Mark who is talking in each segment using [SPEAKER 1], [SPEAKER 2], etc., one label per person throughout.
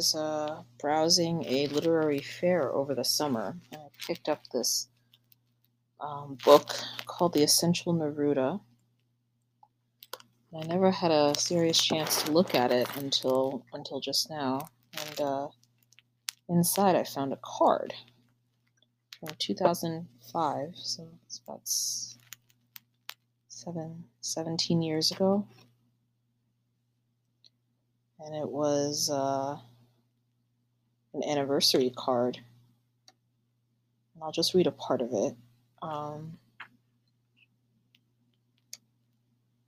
[SPEAKER 1] was uh, browsing a literary fair over the summer, and I picked up this um, book called The Essential Neruda. I never had a serious chance to look at it until until just now, and uh, inside I found a card from 2005, so it's about seven, 17 years ago and it was uh, an anniversary card. And I'll just read a part of it. Um,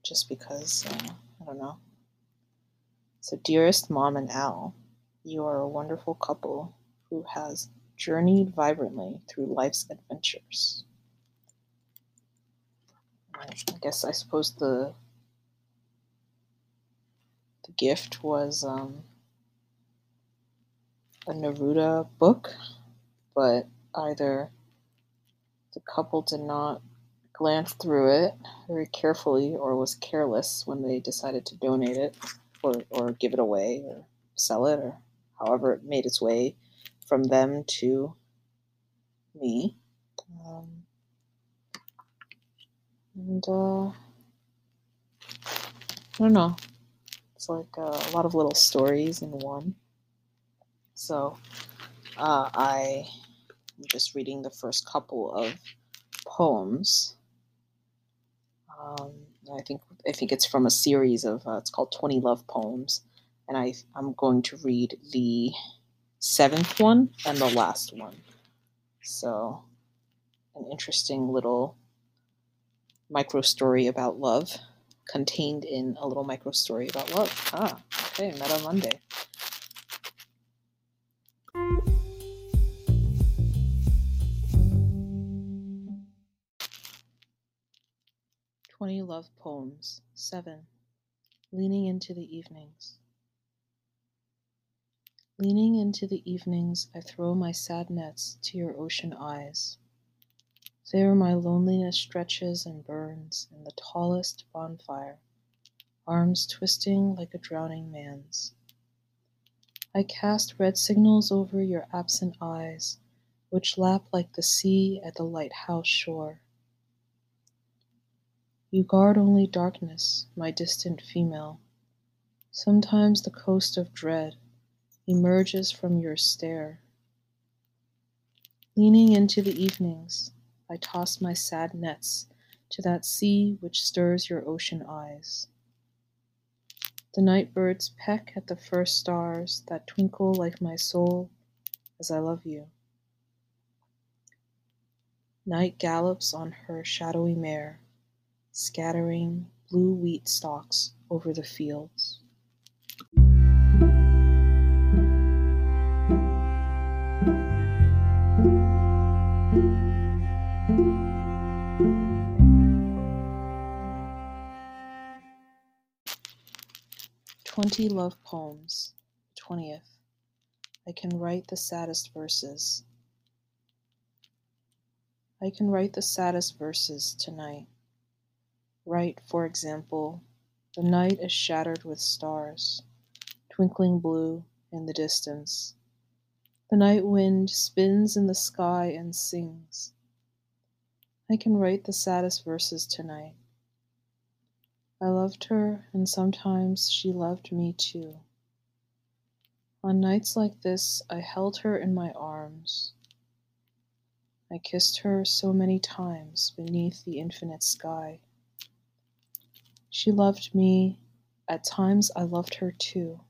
[SPEAKER 1] just because, uh, I don't know. So, dearest mom and Al, you are a wonderful couple who has journeyed vibrantly through life's adventures. I guess I suppose the the gift was um, a Neruda book, but either the couple did not glance through it very carefully or was careless when they decided to donate it or, or give it away or sell it or however it made its way from them to me. Um, and uh, I don't know. It's like uh, a lot of little stories in one. So uh, I am just reading the first couple of poems. Um, I think I think it's from a series of uh, it's called Twenty Love Poems, and I I'm going to read the seventh one and the last one. So, an interesting little micro story about love contained in a little micro story about love. Ah, okay, Meta Monday. Twenty Love Poems. Seven. Leaning into the Evenings. Leaning into the evenings, I throw my sad nets to your ocean eyes. There my loneliness stretches and burns in the tallest bonfire, arms twisting like a drowning man's. I cast red signals over your absent eyes, which lap like the sea at the lighthouse shore. You guard only darkness, my distant female. Sometimes the coast of dread emerges from your stare. Leaning into the evenings, I toss my sad nets to that sea which stirs your ocean eyes. The night birds peck at the first stars that twinkle like my soul as I love you. Night gallops on her shadowy mare, scattering blue wheat stalks over the fields. 20 Love Poems, 20th. I can write the saddest verses. I can write the saddest verses tonight. Write, for example, the night is shattered with stars, twinkling blue in the distance. The night wind spins in the sky and sings. I can write the saddest verses tonight. I loved her, and sometimes she loved me too. On nights like this, I held her in my arms. I kissed her so many times beneath the infinite sky. She loved me, at times I loved her too.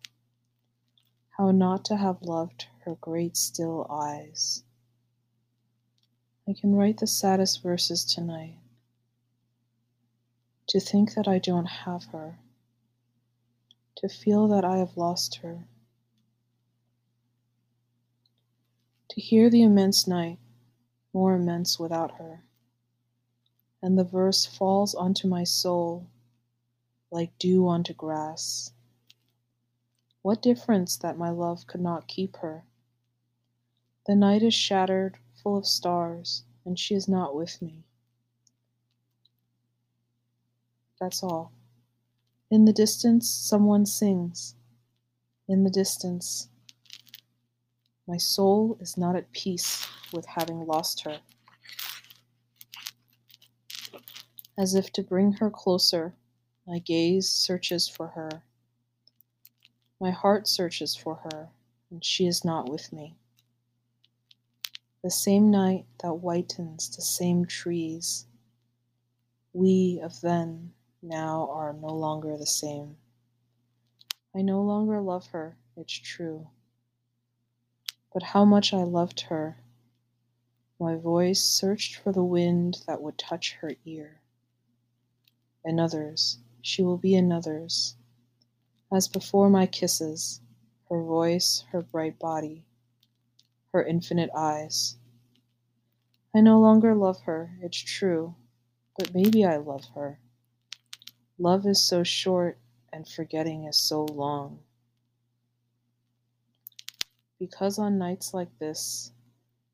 [SPEAKER 1] How not to have loved her great still eyes. I can write the saddest verses tonight. To think that I don't have her. To feel that I have lost her. To hear the immense night, more immense without her. And the verse falls onto my soul like dew onto grass. What difference that my love could not keep her? The night is shattered, full of stars, and she is not with me. That's all. In the distance, someone sings. In the distance, My soul is not at peace with having lost her. As if to bring her closer, my gaze searches for her. My heart searches for her, and she is not with me. The same night that whitens the same trees, we of then now are no longer the same. I no longer love her, it's true. But how much I loved her. My voice searched for the wind that would touch her ear. Another's, she will be another's. As before my kisses, her voice, her bright body, her infinite eyes. I no longer love her, it's true, but maybe I love her. Love is so short and forgetting is so long. Because on nights like this,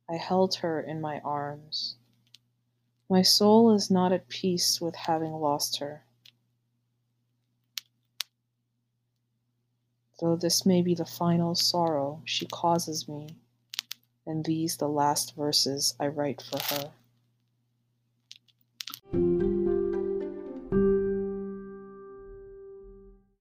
[SPEAKER 1] I held her in my arms. My soul is not at peace with having lost her. Though this may be the final sorrow she causes me, and these the last verses I write for her.